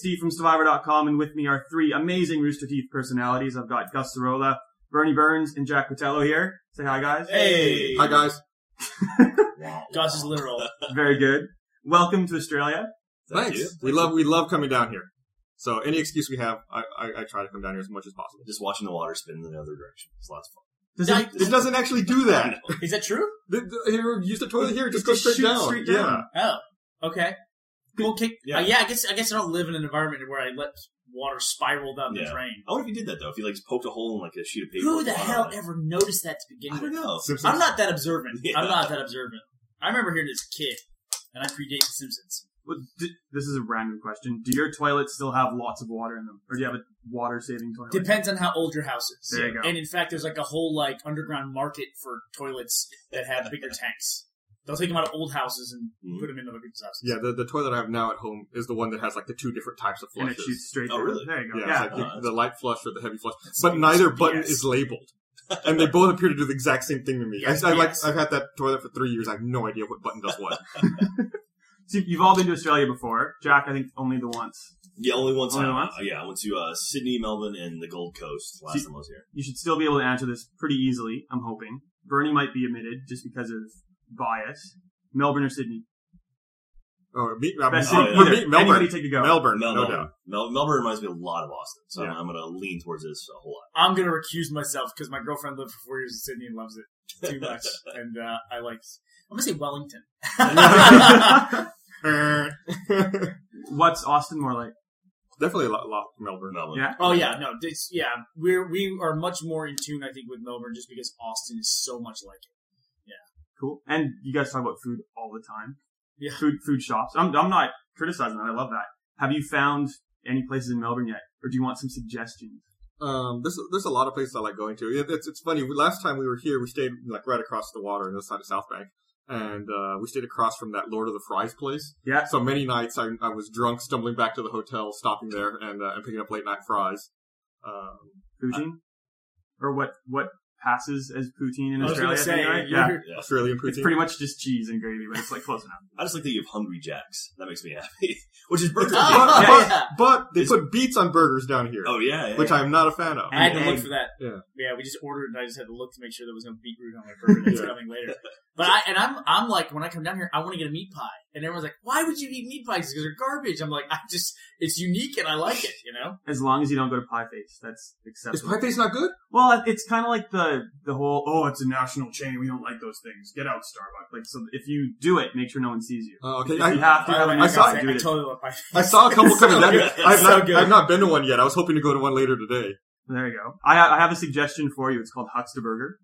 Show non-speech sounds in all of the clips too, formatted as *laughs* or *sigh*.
Steve from Survivor.com, and with me are three amazing Rooster Teeth personalities. I've got Gus Sorola, Burnie Burns, and Jack Pattillo here. Say hi, guys. Hey. Hi guys. *laughs* Gus is literal. Very good. Welcome to Australia. Thank Thanks. you. We love we love coming down here. So any excuse we have, I, I, I try to come down here as much as possible. Just watching the water spin in the other direction. It's lots of fun. Does Yeah, it, It doesn't actually do that. Is that true? The- the- here, use the toilet here. Just It go just straight shoots down. straight Yeah. Oh, okay. Well, okay. Yeah. Yeah. Uh, yeah, I guess I guess I don't live in an environment where I let water spiral down the Yeah. drain. I wonder if he did that though. If he like poked a hole in like a sheet of paper. Who with the water hell on it. ever noticed that to begin I don't with? know. Simpsons. I'm not that observant. *laughs* Yeah. I'm not that observant. I remember hearing this kid, and I predate The Simpsons. well, d- this is a random question. Do your toilets still have lots of water in them, or do you have a water-saving toilet? Depends on how old your house is. There you go. And in fact, there's like a whole like underground market for toilets that have bigger tanks. They'll take them out of old houses and Mhm. put them in other people's houses. Yeah, the, the toilet I have now at home is the one that has like the two different types of flushes. and flushes. it shoots straight. Oh, down. really? There you go. yeah, Yeah. it's like Oh, the, the light flush or the heavy flush, That's but neither button is labeled, *laughs* and they both appear to do the exact same thing to me. Yes, I, I like yes. I've had that toilet for three years. I have no idea what button does what. *laughs* So you've all been to Australia before. Jack, I think only the once. Yeah, only one Only time. once? Uh, yeah, I went to uh, Sydney, Melbourne, and the Gold Coast last See- time I was here. You should still be able to answer this pretty easily. I'm hoping. Burnie might be omitted just because of bias. Melbourne or Sydney? Oh, me, Best me- city. for me, Either. Melbourne. Anybody take a go. Melbourne, Mel- no Melbourne. doubt. Mel- Melbourne reminds me a lot of Austin, so Yeah. I'm, I'm going to lean towards this a whole lot. I'm gonna recuse myself because my girlfriend lived for four years in Sydney and loves it too *laughs* much, and uh, I like. I'm gonna say Wellington. *laughs* *laughs* What's Austin more like? Definitely a lot, lot Melbourne. Melbourne. Yeah. oh yeah, no, this, yeah, we're we are much more in tune, I think, with Melbourne just because Austin is so much like it. Cool. And you guys talk about food all the time. Yeah. Food, food shops. I'm, I'm not criticizing that. I love that. Have you found any places in Melbourne yet? Or do you want some suggestions? Um, there's there's a lot of places I like going to. It, it's it's funny. Last time we were here, we stayed like right across the water on the side of South Bank, and uh, we stayed across from that Lord of the Fries place. Yeah. So many nights I, I was drunk, stumbling back to the hotel, stopping there, and uh, and picking up late night fries. Um, Poutine? or what, what passes as poutine in I was Australia? gonna say, right? *laughs* Yeah. *laughs* Yeah. Australian poutine. It's pretty much just cheese and gravy, but it's like close enough. *laughs* I just like that you have Hungry Jacks. That makes me happy. Which is Burger Oh, Yeah. yeah. but they It's- put beets on burgers down here, Oh, yeah. yeah, which yeah. I'm not a fan of. I had to look for that. Yeah. yeah. We just ordered, and I just had to look to make sure there was no beetroot on my burger that's Yeah. coming later. But I and I'm I'm like when I come down here, I want to get a meat pie, and everyone's like, "Why would you eat meat pies? Because they're garbage." I'm like, I just it's unique and I like it, you know. As long as you don't go to Pie Face, that's acceptable. Is acceptable. pie face not good? Well, it's kind of like the the whole oh, it's a national chain. We don't like those things. Get out, Starbucks. Like so, if you do it, make sure no one sees you. Uh, okay, If I, you have to By have the a way, I nice saw- guy, I, do I it. totally love pie. I saw a couple It's *laughs* so coming down here. good. I've so not good. I've not been to one yet. I was hoping to go to one later today. There you go. I, I have a suggestion for you. It's called Huxtaburger.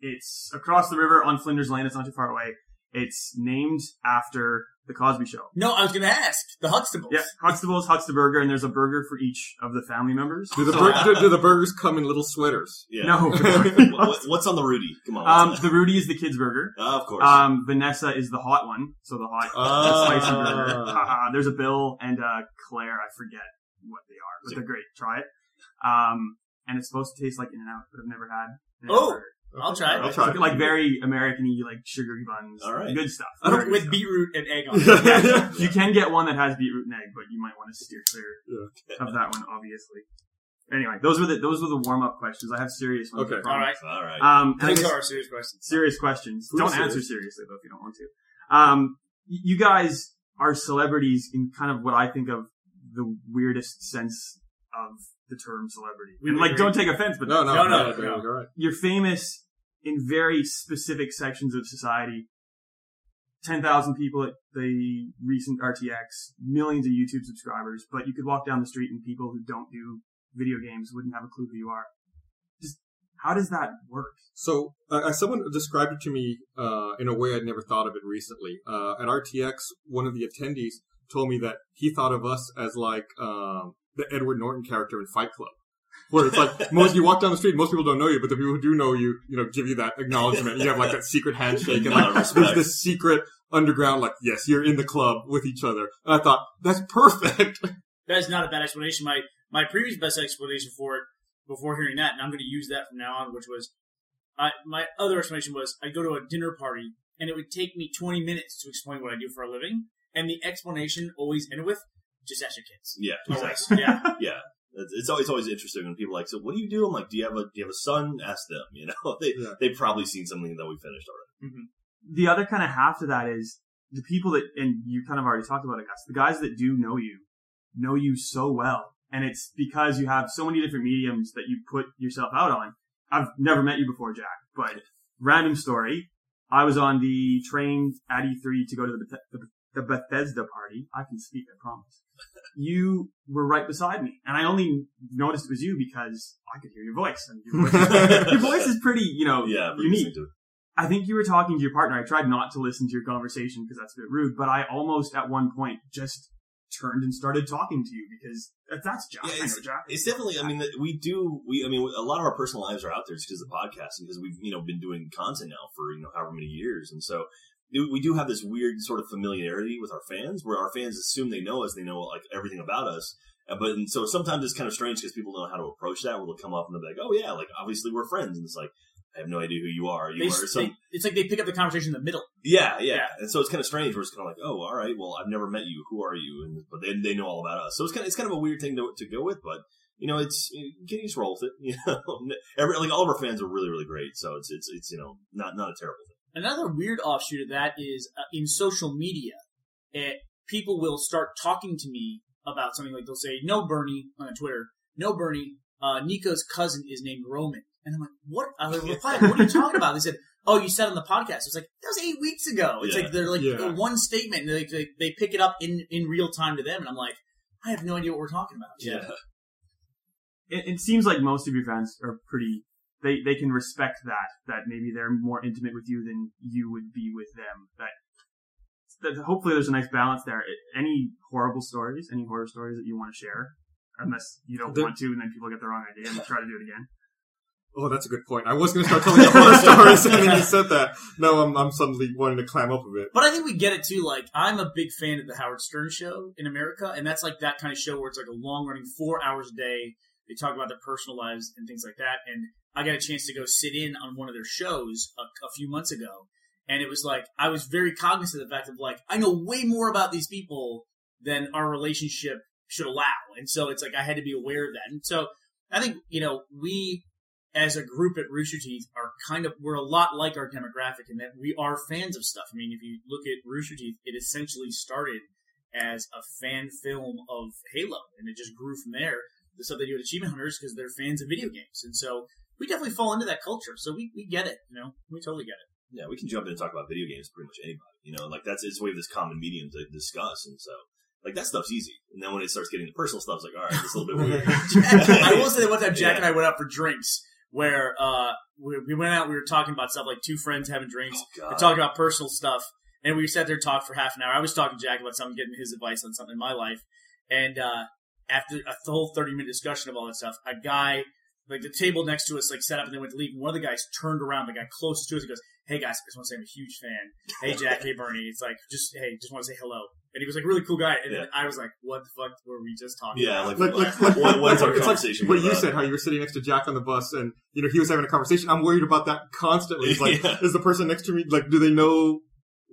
It's across the river on Flinders Lane. It's not too far away. It's named after the Cosby Show. No, I was going to ask the Huxtables. Yeah, Huxtable's Huxtaburger, and there's a burger for each of the family members. Do the bur- do, do the burgers come in little sweaters? Yeah. No. *laughs* What- what- what's on the Rudy? Come on. what's *laughs* um, on the Rudy is the kids' burger. Uh, of course. Um, Vanessa is the hot one, so the hot Ah. spicy burger. Haha, There's a Bill and uh, Claire. I forget what they are, but they're great. Try it. Um, and it's supposed to taste like In and Out, but I've never had. In-N-Out Oh, burger. I'll try it. I'll try It's like very American-y, like sugary buns. All right. Good stuff. I don't- with good beetroot and egg on it. stuff. Yeah. *laughs* You can get one that has beetroot and egg, but you might want to steer clear Yeah. of that one, obviously. Anyway, those were the those were the warm up questions. I have serious ones. Okay. promise. All right. All right. Um, I These guess- are serious questions. serious questions. Who's Don't serious? answer seriously though if you don't want to. Um, you guys are celebrities in kind of what I think of the weirdest sense of the term celebrity. We and would like, don't take offense, but No, no, No, no, no, no, no. You're right. you're famous in very specific sections of society. 10,000 people at the recent RTX, millions of YouTube subscribers, but you could walk down the street and people who don't do video games wouldn't have a clue who you are. Just, how does that work? So, uh, someone described it to me uh, in a way I'd never thought of it recently. Uh, at RTX, one of the attendees told me that he thought of us as like um, the Edward Norton character in Fight Club. Where it's like most you walk down the street, most people don't know you, but the people who do know you, you know, give you that acknowledgement. You have like that secret handshake and like there's this secret underground, like yes, you're in the club with each other. And I thought that's perfect. *laughs* That is not a bad explanation. My my previous best explanation for it before hearing that, and I'm going to use that from now on, which was I, my other explanation was I go to a dinner party and it would take me 20 minutes to explain what I do for a living, and the explanation always ended with, just ask your kids. Yeah, Always. exactly. *laughs* Yeah. yeah. It's, it's always always interesting when people are like, so what do you do? I'm like, do you have a do you have a son? Ask them. You know, *laughs* they Yeah. they've probably seen something that we finished already. Mm-hmm. the other kind of half to that is the people that, and you kind of already talked about it, guys. The guys that do know you know you so well, and it's because you have so many different mediums that you put yourself out on. I've never met you before, Jack, but random story. I was on the train at E3 to go to the, Beth- the, the Bethesda party. I can speak, I promise. You were right beside me, and I only noticed it was you because I could hear your voice, and your voice is, *laughs* your voice is pretty, you know, Yeah, pretty unique. I think you were talking to your partner. I tried not to listen to your conversation because that's a bit rude, but I almost at one point just turned and started talking to you because that's Jack. Yeah, it's- Jack. It's definitely. I mean, we do. We. I mean, a lot of our personal lives are out there just because of the podcast and because we've you know been doing content now for you know however many years, and so we we do have this weird sort of familiarity with our fans, where our fans assume they know us, they know like everything about us. Uh, But and so sometimes it's kind of strange because people don't know how to approach that. Where they'll come up and they'll be like, "Oh yeah, like obviously we're friends," and it's like, "I have no idea who you are." You They, are some they- it's like they pick up the conversation in the middle. yeah, yeah, Yeah. And so it's kind of strange where it's kind of like, oh, all right, well, I've never met you. Who are you? And but they they know all about us. So it's kind of it's kind of a weird thing to to go with, but you know, it's you can just roll with it. You know, Every, like all of our fans are really really great. So it's it's it's you know not not a terrible thing. Another weird offshoot of that is uh, in social media, it, people will start talking to me about something like they'll say, "No, Burnie," on Twitter. "No, Burnie." Uh, Niko's cousin is named Roman, and I'm like, "What?" I replied, "What are you talking about?" They said, "Oh, you said on the podcast." It's like that was eight weeks ago. It's Yeah. like they're like Yeah. uh, one statement, and they, they they pick it up in in real time to them, and I'm like, I have no idea what we're talking about. It, it seems like most of your fans are pretty. They they can respect that that maybe they're more intimate with you than you would be with them. That that hopefully there's a nice balance there. Any horrible stories, any horror stories that you want to share, unless you don't There- want to, and then people get the wrong idea and try to do it again. Oh, that's a good point. I was going to start telling you horror *laughs* stories, and then you said that. No, I'm, I'm suddenly wanting to clam up a bit. But I think we get it too. Like, I'm a big fan of the Howard Stern show in America, and that's like that kind of show where it's like a long running four hours a day. They talk about their personal lives and things like that. And I got a chance to go sit in on one of their shows a, a few months ago, and it was like I was very cognizant of the fact of like I know way more about these people than our relationship should allow, and so it's like I had to be aware of that. And so I think you know we as a group at Rooster Teeth are kind of we're a lot like our demographic in that we are fans of stuff. I mean, if you look at Rooster Teeth, it essentially started as a fan film of Halo, and it just grew from there. The stuff they do at Achievement Hunters because they're fans of video games, and so we definitely fall into that culture. So we, we get it, you know, we totally get it. Yeah, we can jump in and talk about video games pretty much anybody. You know, like that's it's we have this common medium to discuss, and so like that stuff's easy. And then when it starts getting to personal stuff, it's like, all right, it's a little bit weird. *laughs* I will say that one time Jack Yeah. and I went out for drinks where uh, we, we went out, we were talking about stuff like two friends having drinks, Oh, and talking about personal stuff, and we sat there and talked for half an hour. I was talking to Jack about something, getting his advice on something in my life, and uh, after a whole thirty minute discussion of all that stuff, a guy like the table next to us like set up and they went to leave, and one of the guys turned around, the guy closest to us, and goes, "Hey guys, I just want to say I'm a huge fan. Hey Jack, hey Burnie, it's like just hey, just want to say hello." And he was like really cool guy, and then I was like, "What the fuck were we just talking Yeah, about?" like, Like, like, like, like, what, what's our it's like conversation? what been you said, how you were sitting next to Jack on the bus, and you know he was having a conversation. I'm worried about that constantly. It's like, *laughs* Yeah. is the person next to me like, do they know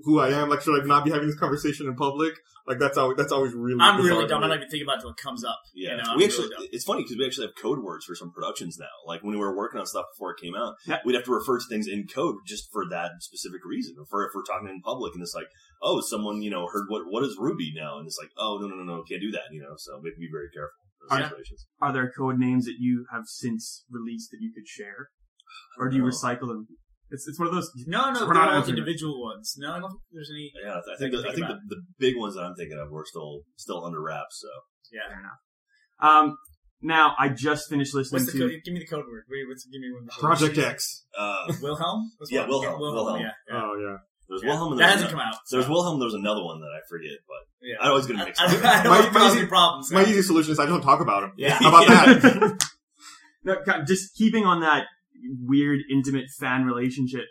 who I am? Like, should I not be having this conversation in public? Like, that's always that's always really. I'm really dumb. me. I'm not even thinking about it until it comes up. Yeah, You know, I'm we really actually. dumb. it's funny because we actually have code words for some productions now. Like when we were working on stuff before it came out, Yeah. we'd have to refer to things in code just for that specific reason. For if we're talking in public and it's like, oh, someone you know heard what what is Ruby now, and it's like, oh no no no no, can't do that. You know, so we have to be very careful. in those Yeah. situations. Are there code names that you have since released that you could share, or do you No. recycle them? It's it's one of those. No, no, We're not all individual ones. No, I don't think there's any. Yeah, I think Think the, I think the, the big ones that I'm thinking of were still still under wraps. So Yeah. Fair enough. Um, now I just finished listening What's the to. code? Give me the code word. Wait, what's give me one. Project X. uh, *laughs* Wilhelm. What's Yeah, one? Wilhelm, Wilhelm. Yeah, yeah. Oh yeah. there's Yeah. Wilhelm and that there's hasn't ano- come out. There's Wilhelm. There's another one that I forget, but Yeah. I always get them I, mixed I, up. I My- to my easy- problems. My easy solution is I don't talk about him. yeah. How about that? *laughs* No, just keeping on that weird, intimate fan relationship.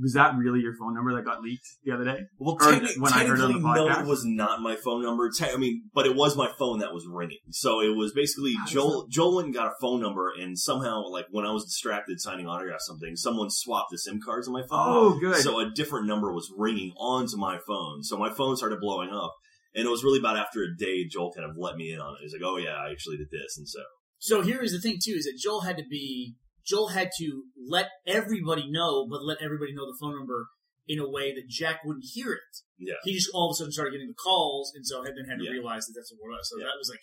Was that really your phone number that got leaked the other day? Well, Or techni- when I heard it on the technically, no, it was not my phone number. Te- I mean, but it was my phone that was ringing. So it was basically How Joel. Joel got a phone number, and somehow, like when I was distracted signing autographs, something, someone swapped the SIM cards on my phone. Oh, good. So a different number was ringing onto my phone. So my phone started blowing up. And it was really about after a day, Joel kind of let me in on it. He's like, "Oh yeah, I actually did this," and so So here is the thing too: is that Joel had to be Joel had to let everybody know, but let everybody know the phone number in a way that Jack wouldn't hear it. yeah, He just all of a sudden started getting the calls, and so had then had to Yeah. realize that that's what it was. So Yeah. that was like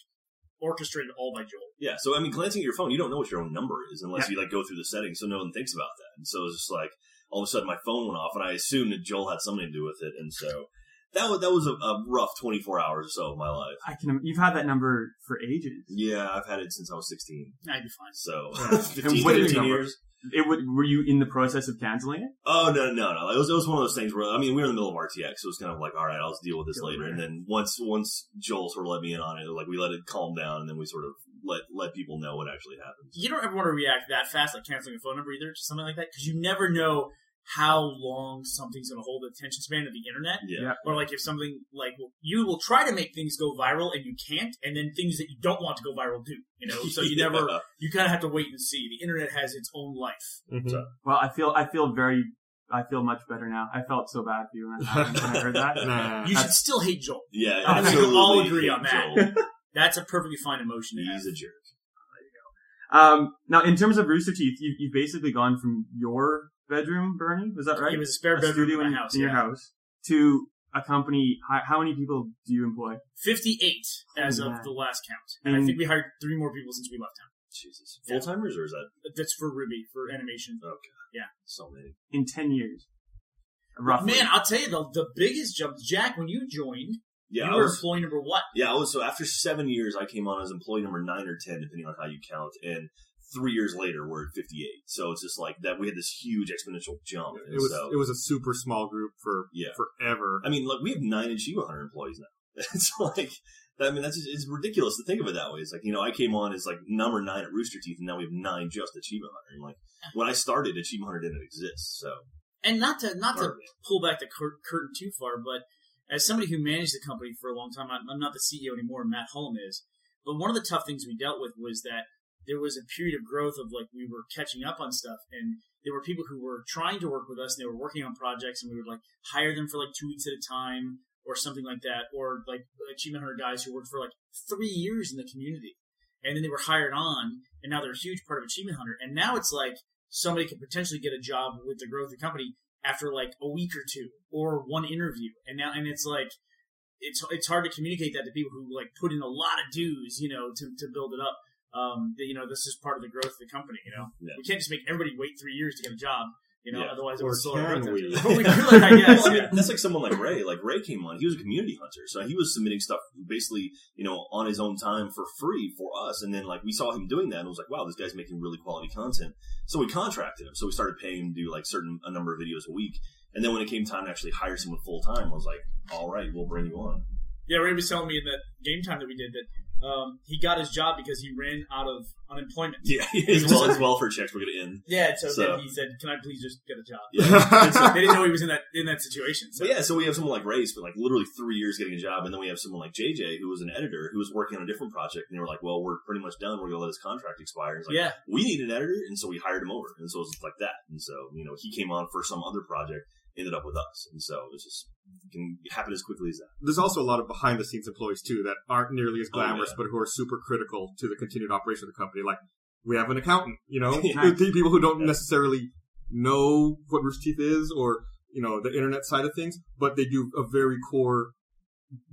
orchestrated all by Joel. yeah. So I mean, glancing at your phone, you don't know what your own number is unless you like go through the settings, so no one thinks about that. And so it's just like all of a sudden my phone went off, and I assumed that Joel had something to do with it, and so. That was that was a, a rough twenty four hours or so of my life. I can. You've had that number for ages. Yeah, I've had it since I was sixteen. I'd be fine. So Yeah. *laughs* 15, And what is 15 years. It would. Were you in the process of canceling it? Oh no, no, no! It was it was one of those things where I mean we were in the middle of RTX, so it was kind of like, all right, I'll just deal with this Deal later. it. And then once once Joel sort of let me in on it, like we let it calm down, and then we sort of let let people know what actually happened. You don't ever want to react that fast, like canceling a phone number either, to something like that, because you never know how long something's going to hold the attention span of the internet. Yeah, Yeah. Or like if something like well, you will try to make things go viral and you can't, and then things that you don't want to go viral do. You know, so you *laughs* never you kind of have to wait and see. The internet has its own life. Mhm. So- Well, I feel. I feel very. I feel much better now. I felt so bad for you when, that happened, *laughs* when I heard that. Nah. You should still hate Joel. Yeah, I think we absolutely. all agree on that. Joel. *laughs* That's a perfectly fine emotion. He's a jerk. Um, now, in terms of Rooster Teeth, you, you've basically gone from your bedroom, Burnie, was that right? It was a spare a bedroom studio in in, my house. in your house to a company. How, how many people do you employ? 58 as Holy of the last count. And I think we hired three more people since we left town. Jesus, full timers or is that That's for Ruby, for animation. Okay. Yeah. So many? In ten years, roughly. Man, I'll tell you, the, the biggest jump, Jack, when you joined, Yeah, you I were was, employee number what? yeah, I was. So after seven years, I came on as employee number nine or ten, depending on how you count, and. Three years later, we're at 58. So it's just like that. We had this huge exponential jump. It was so, it was a super small group for Yeah. forever. I mean, like we have nine Achievement Hunter employees now. *laughs* It's like, I mean, that's just, it's ridiculous to think of it that way. It's like, you know, I came on as like number nine at Rooster Teeth, and now we have nine just Achievement Hunter. And like, when I started, Achievement Hunter didn't exist. So, And not to not to Part of it. pull back the cur- curtain too far, but as somebody who managed the company for a long time, I'm, I'm not the CEO anymore. Matt Hullum is. But one of the tough things we dealt with was that there was a period of growth of like we were catching up on stuff, and there were people who were trying to work with us, and they were working on projects, and we would like hire them for like two weeks at a time or something like that, or like achievement hunter guys who worked for like three years in the community, and then they were hired on, and now they're a huge part of achievement hunter, and now it's like somebody could potentially get a job with the growth of the company after like a week or two or one interview and now and it's like it's it's hard to communicate that to people who like put in a lot of dues you know to, to build it up um that, you know this is part of the growth of the company you know Yeah. we can't just make everybody wait three years to get a job you know Yeah. otherwise it Or would slow our can growth we? *laughs* we could I guess Well, I mean, yeah. that's like someone like Ray. Like Ray came on, he was a community hunter, so he was submitting stuff basically, you know, on his own time for free for us. And then like we saw him doing that, and was like, wow, this guy's making really quality content. So we contracted him. So we started paying him to do like certain a number of videos a week. And then when it came time to actually hire someone full time, I was like, all right, we'll bring you on. yeah Ray was telling me in that game time that we did that um he got his job because he ran out of unemployment Yeah, *laughs* as well as welfare checks were going to end. yeah so, So- then he said can I please just get a job Yeah. *laughs* they didn't know he was in that in that situation so But yeah, so we have someone like Ray spent like literally three years getting a job, and then we have someone like JJ who was an editor who was working on a different project, and they were like, "Well, we're pretty much done. We're gonna let his contract expire." And like, yeah we need an editor, and so we hired him over, and so it was like that. And so you know, he came on for some other project, ended up with us, and so it was just it can happen as quickly as that. There's also a lot of behind the scenes employees too that aren't nearly as Oh, glamorous, yeah. but who are super critical to the continued operation of the company. Like we have an accountant, you know, *laughs* Yeah. people who don't Yeah. necessarily know what Rooster Teeth is or you know the internet side of things, but they do a very core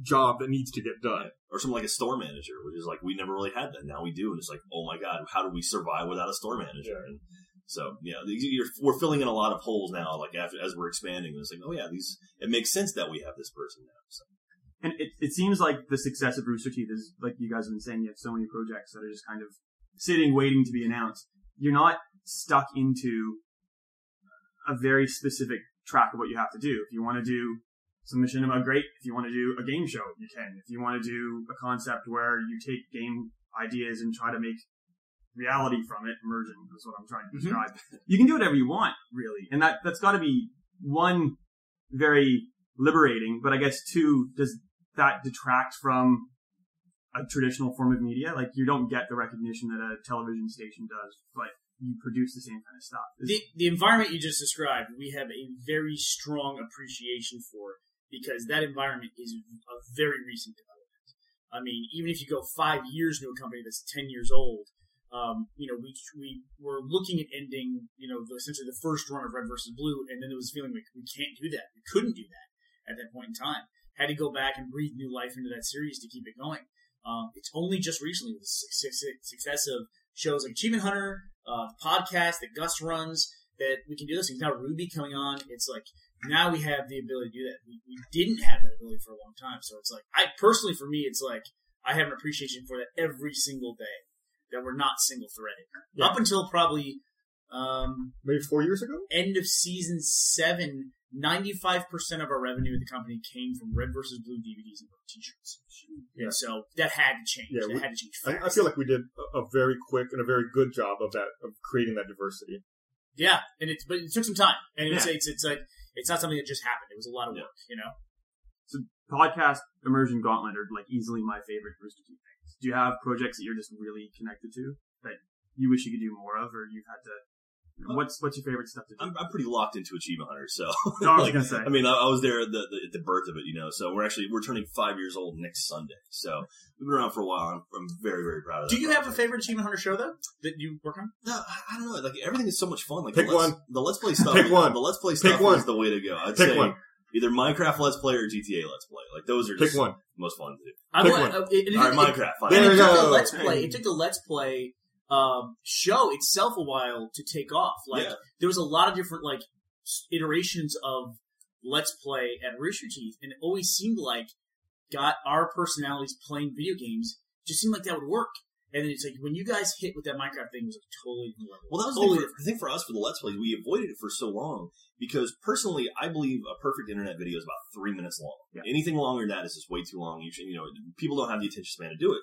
job that needs to get done. Or something like a store manager, which is like we never really had that. Now we do, and it's like, oh my god, how do we survive without a store manager? And so yeah, we're filling in a lot of holes now. Like after as we're expanding, it's like, oh yeah, these it makes sense that we have this person now. So. And it, it seems like the success of Rooster Teeth is, like you guys have been saying, you have so many projects that are just kind of sitting, waiting to be announced. You're not stuck into a very specific track of what you have to do. If you want to do some about great, if you want to do a game show, you can. If you want to do a concept where you take game ideas and try to make reality from it, immersion is what I'm trying to Mhm. describe. You can do whatever you want, really. And that, that's gotta be one, very liberating, but I guess two, does that detract from a traditional form of media? Like you don't get the recognition that a television station does, but you produce the same kind of stuff. Is- the the environment you just described, we have a very strong appreciation for because that environment is a very recent development. I mean, even if you go five years to a company that's ten years old, um, you know, we we were looking at ending, you know, the, essentially the first run of Red versus Blue, and then there was feeling like we can't do that, we couldn't do that at that point in time. Had to go back and breathe new life into that series to keep it going. Um, it's only just recently with the success, of shows like Achievement Hunter, uh, podcast that Gus runs, that we can do this. Now Ruby coming on, it's like now we have the ability to do that. We, we didn't have that ability for a long time, so it's like I personally, for me, it's like I have an appreciation for that every single day that we're not single threaded. Yeah. Up until probably um, Maybe four years ago. end of season seven, 95% of our revenue of the company came from Red versus Blue DVDs and t-shirts. Yeah. So that had to change. Yeah, that we- had to change I, fast. I feel like we did a, a very quick and a very good job of that of creating that diversity. yeah, and it's but it took some time, and it's Yeah. it's it's like it's not something that just happened. It was a lot of Yeah. work, you know. So podcast immersion gauntlet are like easily my favorite Rooster Teeth things. Do you have projects that you're just really connected to that you wish you could do more of, or you've had to? What's what's your favorite stuff to do? I'm, I'm pretty locked into Achievement Hunter, so *laughs* No, I was like, gonna say. I mean, I, I was there at the, the, at the birth of it, you know. So we're actually we're turning five years old next Sunday. So we've been around for a while. I'm, I'm very very proud of. It. Do that you have a favorite Achievement Hunter show though that you work on? No, I- I don't know. Like everything is so much fun. Like Pick the let's, one. The let's play stuff. Pick one. The let's play stuff Pick stuff one. is the way to go. I'd Pick say one. Either Minecraft Let's Play or GTA Let's Play. Like those are Pick just one. most fun to do. I Pick want- one. uh, it- it- All right, it- Minecraft. Fine. There And it you took the go. Let's Play. It took the Let's Play um, show itself a while to take off. Like Yeah. there was a lot of different like s- iterations of Let's Play at Rooster Teeth, and it always seemed like got our personalities playing video games. Just seemed like that would work. And then it's like when you guys hit with that Minecraft thing, it was a totally different level. Well, that was totally the, thing for, the thing for us for the Let's Plays. We avoided it for so long because personally, I believe a perfect internet video is about three minutes long. Yeah. Anything longer than that is just way too long. You should, you know, people don't have the attention span to do it.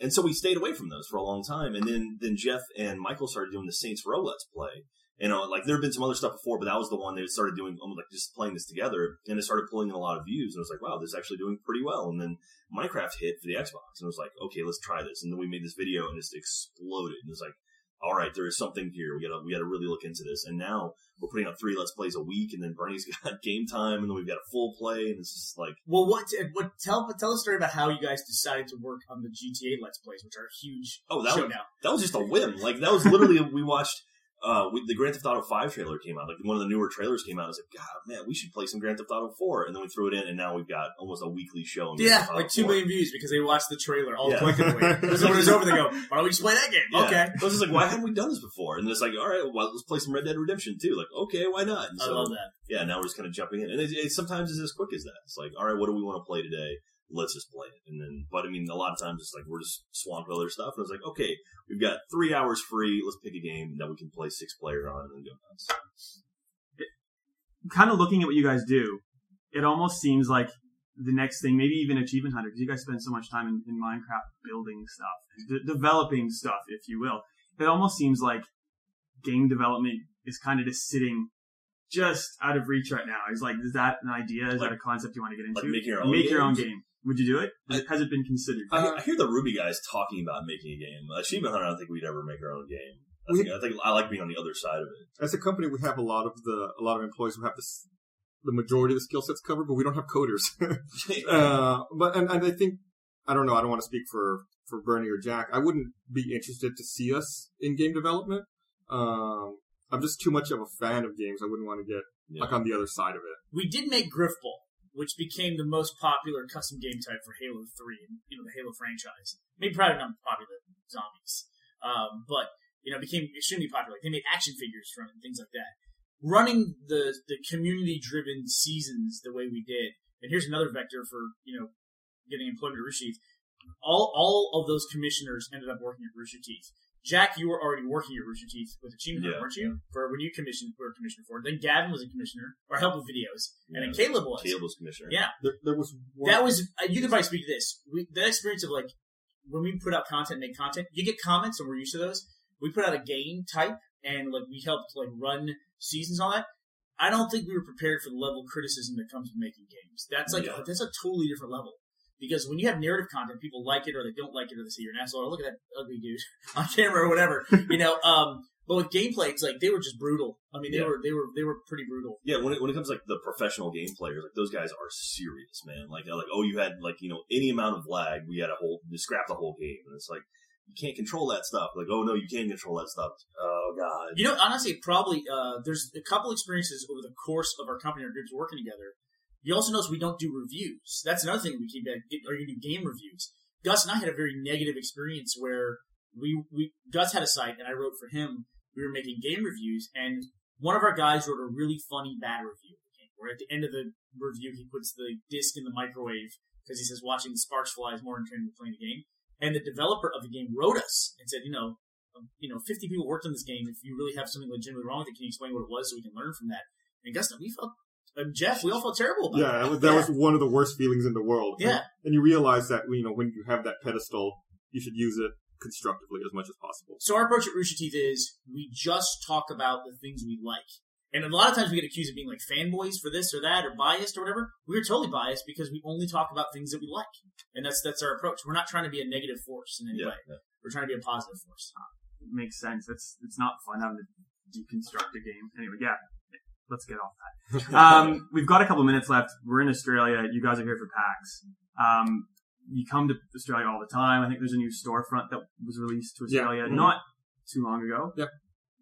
And so we stayed away from those for a long time. And then, then Jeff and Michael started doing the Saints Row Let's Play. You uh, know, like there had been some other stuff before, but that was the one they started doing, almost like just playing this together, and it started pulling in a lot of views. And it was like, wow, this is actually doing pretty well. And then Minecraft hit for the Xbox, and it was like, okay, let's try this. And then we made this video, and it just exploded. And it was like, all right, there is something here. We gotta we gotta really look into this. And now we're putting out three Let's Plays a week, and then Burnie's *laughs* got game time, and then we've got a full play, and it's just like Well, what? Eh, what? Tell tell a story about how you guys decided to work on the GTA Let's Plays, which are a huge oh that show was now. that was just a whim. Like that was literally we watched. Uh, we, the Grand Theft Auto 5 trailer came out. Like one of the newer trailers came out. I was like, God, man, we should play some Grand Theft Auto 4. And then we threw it in, and now we've got almost a weekly show. Yeah, like two 4. million views because they watched the trailer all Yeah. collectively. so when it's over, they go, "Why don't we just play that game?" Yeah. Okay, So I was just like, why haven't we done this before? And it's like, all right, well, let's play some Red Dead Redemption too. Like, okay, why not? And I so, love that. yeah, now we're just kind of jumping in, and it, it, sometimes it's as quick as that. It's like, all right, what do we want to play today? Let's just play it, and then. But I mean, a lot of times it's like we're just swamped with other stuff, and it's like, okay, we've got three hours free. Let's pick a game that we can play six player on, and then go nuts. kind of looking at what you guys do, it almost seems like the next thing, maybe even Achievement Hunter, because you guys spend so much time in, in Minecraft building stuff, de- developing stuff, if you will. It almost seems like game development is kind of just sitting just out of reach right now. Is like, is that an idea? Is Like- that a concept you want to get into? like making your own Make your own games? game. Would you do it? Has it been considered? I, hear- I hear the Ruby guys talking about making a game. Achievement Hunter, I don't think we'd ever make our own game. I think, I think I like being on the other side of it. As a company, we have a lot of the a lot of employees who have this the majority of the skill sets covered, but we don't have coders. *laughs* *laughs* uh, but and, and I think I don't know. I don't want to speak for for Burnie or Jack. I wouldn't be interested to see us in game development. Um, I'm just too much of a fan of games. I wouldn't want to get Yeah. like on the other side of it. We did make Grifball, which became the most popular custom game type for Halo Three, and you know the Halo franchise. Maybe probably not popular zombies, um, but you know became extremely popular. They made action figures from it and things like that. Running the the community driven seasons the way we did, and here's another vector for you know getting employment at Rooster Teeth. All all of those commissioners ended up working at Rooster Teeth. Jack, you were already working at Rooster Teeth with Achievement, Hunter, Yeah. weren't you? For when you commissioned, were commissioner for. Then Gavin was a commissioner, or help with videos, and then Caleb was. Caleb was commissioner. Yeah, There, there was one, that was. uh, You can probably speak to this. We, that experience of like when we put out content, make content. You get comments, and we're used to those. We put out a game type, and like we helped like run seasons on that. I don't think we were prepared for the level of criticism that comes with making games. That's like Yeah. that's a totally different level. Because when you have narrative content, people like it or they don't like it or they say you're an asshole or look at that ugly dude *laughs* on camera or whatever. you know, um, But with gameplay, it's like they were just brutal. I mean, they Yeah. were they were they were pretty brutal. Yeah, when it, when it comes to, like the professional game players, like those guys are serious, man. Like like oh, you had like you know any amount of lag, we had a whole scrap the whole game, and it's like you can't control that stuff. Like oh no, you can't control that stuff. Oh god. You know, honestly, probably uh, there's a couple experiences over the course of our company, our groups working together. You also notice we don't do reviews. That's another thing we keep at. Are you do game reviews? Gus and I had a very negative experience where we we Gus had a site and I wrote for him. We were making game reviews, and one of our guys wrote a really funny bad review. Where at the end of the review, he puts the disc in the microwave because he says watching the sparks fly is more entertaining than playing the game. And the developer of the game wrote us and said, you know, um, you know, 50 people worked on this game. If you really have something legitimately wrong with it, can you explain what it was so we can learn from that? And Gus, we felt, Jeff, we all felt terrible about Yeah, it. that was, *laughs* was one of the worst feelings in the world. Yeah. And you realize that, you know, when you have that pedestal, you should use it constructively as much as possible. So our approach at Rooster Teeth is we just talk about the things we like. And a lot of times we get accused of being like fanboys for this or that or biased or whatever. We're totally biased because we only talk about things that we like. And that's that's our approach. We're not trying to be a negative force in any Yeah, way. We're trying to be a positive force. It makes sense. It's it's not fun having to deconstruct a game. Anyway, yeah. Let's get off that. Um, we've got a couple minutes left. We're in Australia. You guys are here for PAX. Um, you come to Australia all the time. I think there's a new storefront that was released to Yeah. Australia Mhm. not too long ago. Yep.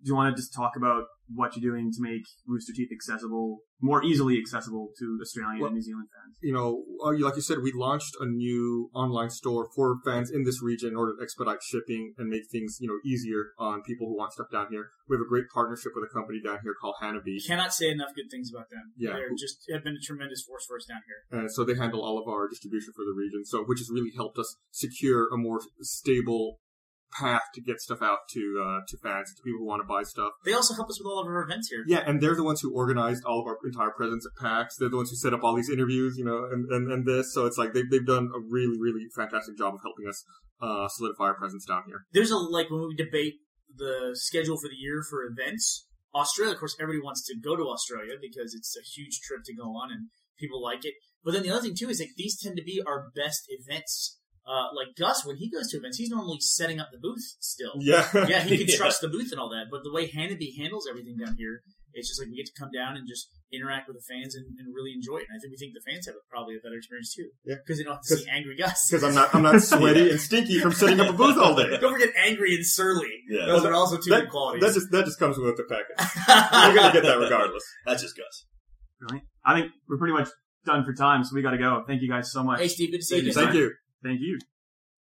Do you want to just talk about what you're doing to make Rooster Teeth accessible, more easily accessible to Australian Well- and New Zealand fans? You know, uh, like you said, we launched a new online store for fans in this region in order to expedite shipping and make things, you know, easier on people who want stuff down here. We have a great partnership with a company down here called Hanabi. Cannot say enough good things about them. Yeah. They're just have been a tremendous force for us down here. and so they handle all of our distribution for the region. So, which has really helped us secure a more stable path to get stuff out to uh, to fans, to people who want to buy stuff. They also help us with all of our events here. Yeah, and they're the ones who organized all of our entire presence at PAX. They're the ones who set up all these interviews, you know, and, and, and this. So it's like they've they've done a really really fantastic job of helping us uh, solidify our presence down here. there's a like when we debate the schedule for the year for events. Australia, of course, everybody wants to go to Australia because it's a huge trip to go on and people like it. But then the other thing too is like these tend to be our best events. Uh, like Gus, when he goes to events, he's normally setting up the booth still. Yeah, *laughs* Yeah, he Yeah. trust the booth and all that. But the way Hannity handles everything down here, it's just like we get to come down and just interact with the fans and, and really enjoy it. And I think we think the fans have probably a better experience too. Yeah. because they don't have to see angry Gus. because I'm not I'm not *laughs* sweaty and stinky from setting up a booth all day. *laughs* Don't forget angry and surly. Yeah. Those are also two That, good qualities. that just that just comes with the package. You're gonna get that regardless. That's just Gus. Brilliant. I think we're pretty much done for time, so we got to go. Thank you guys so much. hey, Steve, good to see you. Thank next Thank you. Thank you.